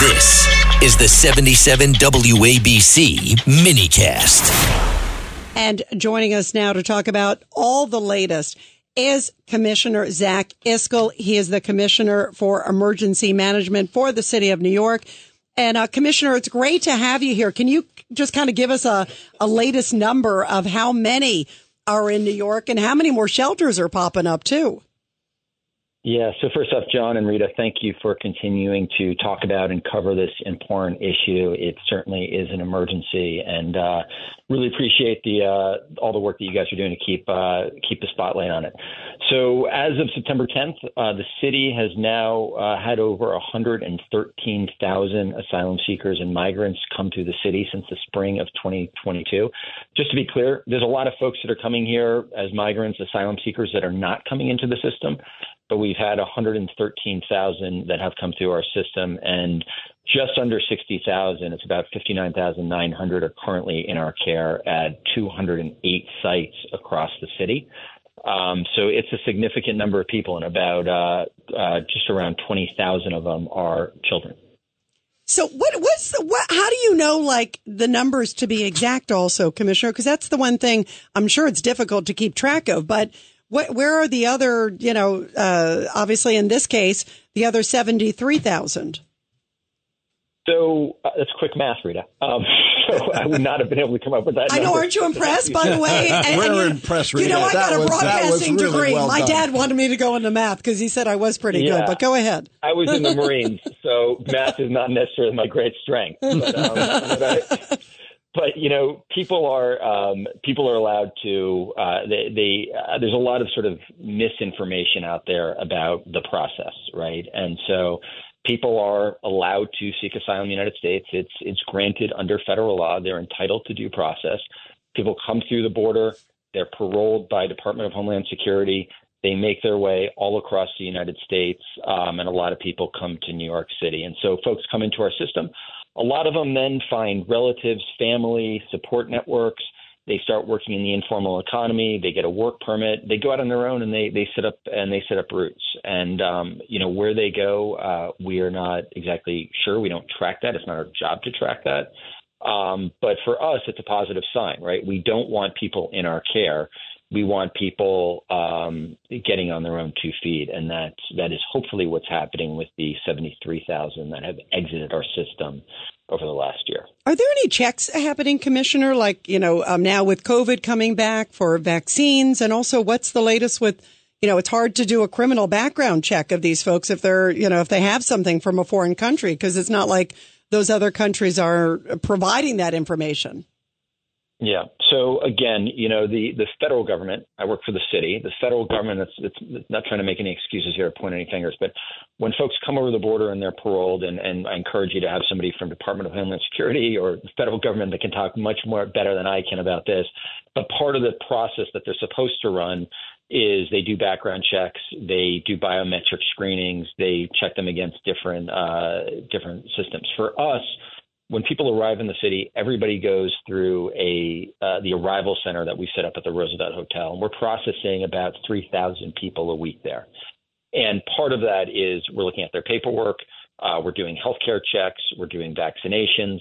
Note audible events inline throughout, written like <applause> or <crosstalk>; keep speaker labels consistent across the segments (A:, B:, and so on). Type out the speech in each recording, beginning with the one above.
A: This is the 77 WABC minicast.
B: And joining us now to talk about all the latest is Commissioner Zach Iscol. He is the Commissioner for Emergency Management for the City of New York. And uh, Commissioner, it's great to have you here. Can you just kind of give us a, a latest number of how many are in New York and how many more shelters are popping up too?
C: Yeah. So first off, John and Rita, thank you for continuing to talk about and cover this important issue. It certainly is an emergency, and uh, really appreciate the uh, all the work that you guys are doing to keep uh, keep the spotlight on it. So as of September 10th, uh, the city has now uh, had over 113,000 asylum seekers and migrants come to the city since the spring of 2022. Just to be clear, there's a lot of folks that are coming here as migrants, asylum seekers that are not coming into the system but we've had 113,000 that have come through our system, and just under 60,000, it's about 59,900, are currently in our care at 208 sites across the city. Um, so it's a significant number of people, and about uh, uh, just around 20,000 of them are children.
B: So what what's the, what how do you know like the numbers to be exact also commissioner because that's the one thing I'm sure it's difficult to keep track of but what, where are the other, you know, uh, obviously in this case, the other 73,000?
C: So uh, that's quick math, Rita. Um, <laughs> so I would not have been able to come up with that.
B: I know.
C: Number.
B: Aren't you impressed, by the way? <laughs>
D: And, We're and, impressed, Rita.
B: You know, I
D: that
B: got a
D: was,
B: broadcasting
D: really
B: degree.
D: Well
B: My dad wanted me to go into math because he said I was pretty
C: yeah.
B: good. But go ahead. <laughs>
C: I was in the Marines, so math is not necessarily my great strength. But, um, but I, but you know, people are um, people are allowed to. Uh, they, they uh, there's a lot of sort of misinformation out there about the process, right? And so people are allowed to seek asylum in the United States. It's it's granted under federal law. They're entitled to due process. People come through the border. They're paroled by Department of Homeland Security. They make their way all across the United States, um, and a lot of people come to New York City. And so folks come into our system a lot of them then find relatives, family, support networks. They start working in the informal economy. They get a work permit. They go out on their own and they they set up and they set up roots. And um, you know where they go, uh, we are not exactly sure. We don't track that. It's not our job to track that. Um, but for us, it's a positive sign, right? We don't want people in our care we want people um, getting on their own two feet, and that that is hopefully what's happening with the 73,000 that have exited our system over the last year.
B: Are there any checks happening, Commissioner? Like you know, um, now with COVID coming back for vaccines, and also what's the latest with you know, it's hard to do a criminal background check of these folks if they're, you know, if they have something from a foreign country, because it's not like those other countries are providing that information.
C: Yeah. So again, you know, the, the federal government, I work for the city, the federal government, it's, it's not trying to make any excuses here or point any fingers, but when folks come over the border and they're paroled, and, and I encourage you to have somebody from Department of Homeland Security or the federal government that can talk much more better than I can about this. But part of the process that they're supposed to run is they do background checks, they do biometric screenings, they check them against different uh, different systems. For us, when people arrive in the city, everybody goes through a uh, the arrival center that we set up at the Roosevelt Hotel, and we're processing about 3,000 people a week there. And part of that is we're looking at their paperwork, uh, we're doing healthcare checks, we're doing vaccinations,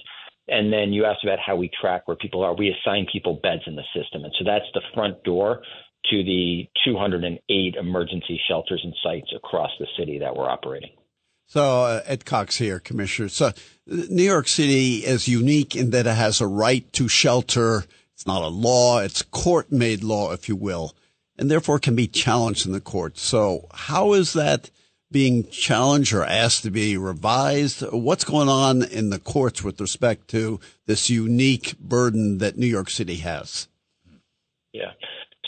C: and then you asked about how we track where people are. We assign people beds in the system, and so that's the front door to the 208 emergency shelters and sites across the city that we're operating.
D: So, uh, Ed Cox here, Commissioner. So, New York City is unique in that it has a right to shelter. It's not a law, it's court made law, if you will, and therefore can be challenged in the courts. So, how is that being challenged or asked to be revised? What's going on in the courts with respect to this unique burden that New York City has?
C: Yeah.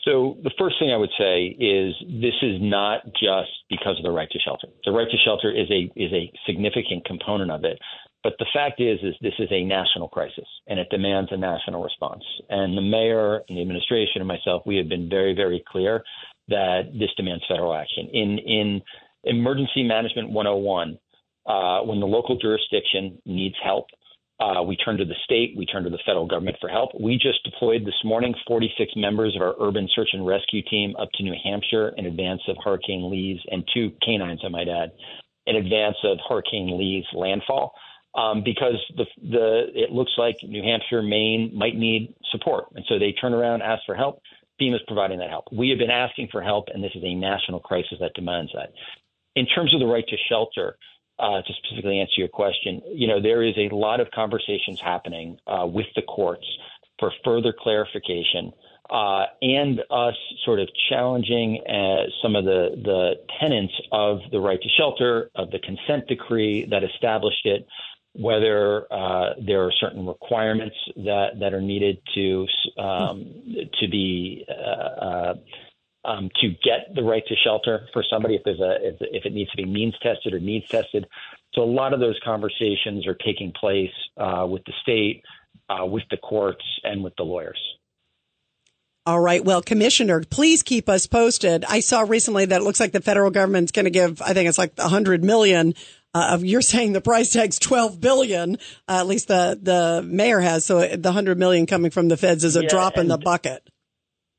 C: So the first thing I would say is this is not just because of the right to shelter. The right to shelter is a is a significant component of it. But the fact is, is this is a national crisis, and it demands a national response. And the mayor and the administration and myself, we have been very, very clear that this demands federal action. In in emergency management 101, uh, when the local jurisdiction needs help, uh, we turn to the state, we turn to the federal government for help. We just deployed this morning 46 members of our urban search and rescue team up to New Hampshire in advance of Hurricane Lee's and two canines, I might add, in advance of Hurricane Lee's landfall. um, because the the it looks like New Hampshire, Maine might need support, and so they turn around, ask for help. FEMA is providing that help. We have been asking for help, and this is a national crisis that demands that. In terms of the right to shelter, uh, to specifically answer your question, you know there is a lot of conversations happening uh, with the courts for further clarification. Uh, and us sort of challenging uh, some of the, the tenets of the right to shelter, of the consent decree that established it, whether uh, there are certain requirements that, that are needed to um, to be uh, um, to get the right to shelter for somebody if there's a if, it needs to be means tested or needs tested. So a lot of those conversations are taking place uh, with the state, uh, with the courts, and with the lawyers.
B: All right. Well, Commissioner, please keep us posted. I saw recently that it looks like the federal government's going to give, I think it's like a hundred million uh, you're saying the price tag's 12 billion, uh, at least the, the mayor has. So the 100 million coming from the feds is a yeah, drop in the bucket.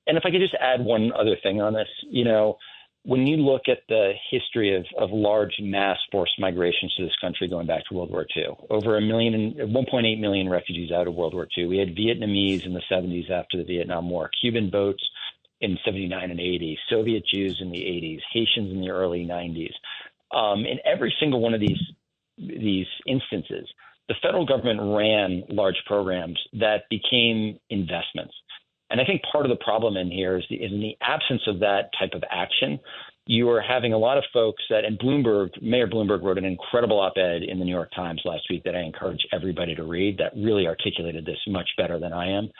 C: And if I could just add one other thing on this, you know, when you look at the history of, of large mass forced migrations to this country going back to World War II, over a million and 1.8 million refugees out of World War II. We had Vietnamese in the 70s after the Vietnam War, Cuban boats in 79 and 80, Soviet Jews in the 80s, Haitians in the early 90s. Um, in every single one of these these instances, the federal government ran large programs that became investments. And I think part of the problem in here is, the, in the absence of that type of action, you are having a lot of folks that, and Bloomberg, Mayor Bloomberg wrote an incredible op ed in the New York Times last week that I encourage everybody to read that really articulated this much better than I am.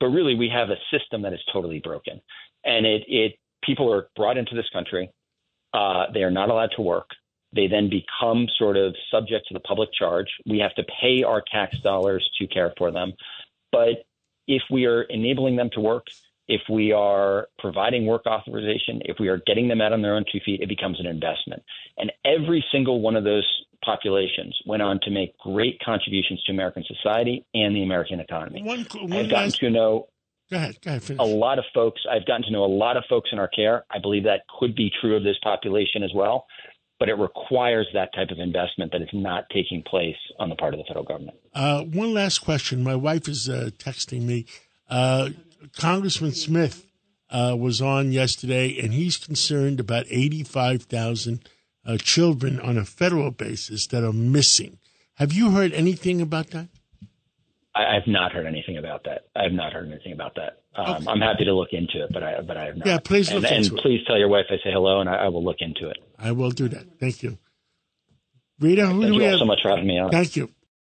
C: But really, we have a system that is totally broken. And it, it people are brought into this country, uh, they are not allowed to work. They then become sort of subject to the public charge. We have to pay our tax dollars to care for them. But if we are enabling them to work, if we are providing work authorization, if we are getting them out on their own two feet, it becomes an investment. And every single one of those populations went on to make great contributions to American society and the American economy. One, one I've gotten last... to know
E: Go ahead. Go ahead.
C: A lot of folks. I've gotten to know a lot of folks in our care. I believe that could be true of this population as well, but it requires that type of investment that is not taking place on the part of the federal government.
E: Uh, one last question. My wife is uh, texting me. Uh, Congressman Smith uh, was on yesterday, and he's concerned about 85,000 uh, children on a federal basis that are missing. Have you heard anything about that?
C: I, have not heard anything about that. I have not heard anything about that. Um, okay. I'm happy to look into it, but I but I have not.
E: Yeah, please
C: look
E: and,
C: into
E: and
C: it. please tell your wife I say hello, and I, I, will look into it.
E: I will do that. Thank you, Rita.
C: Who
E: Thank
C: do
E: you
C: we have? so much for having me on.
E: Thank you.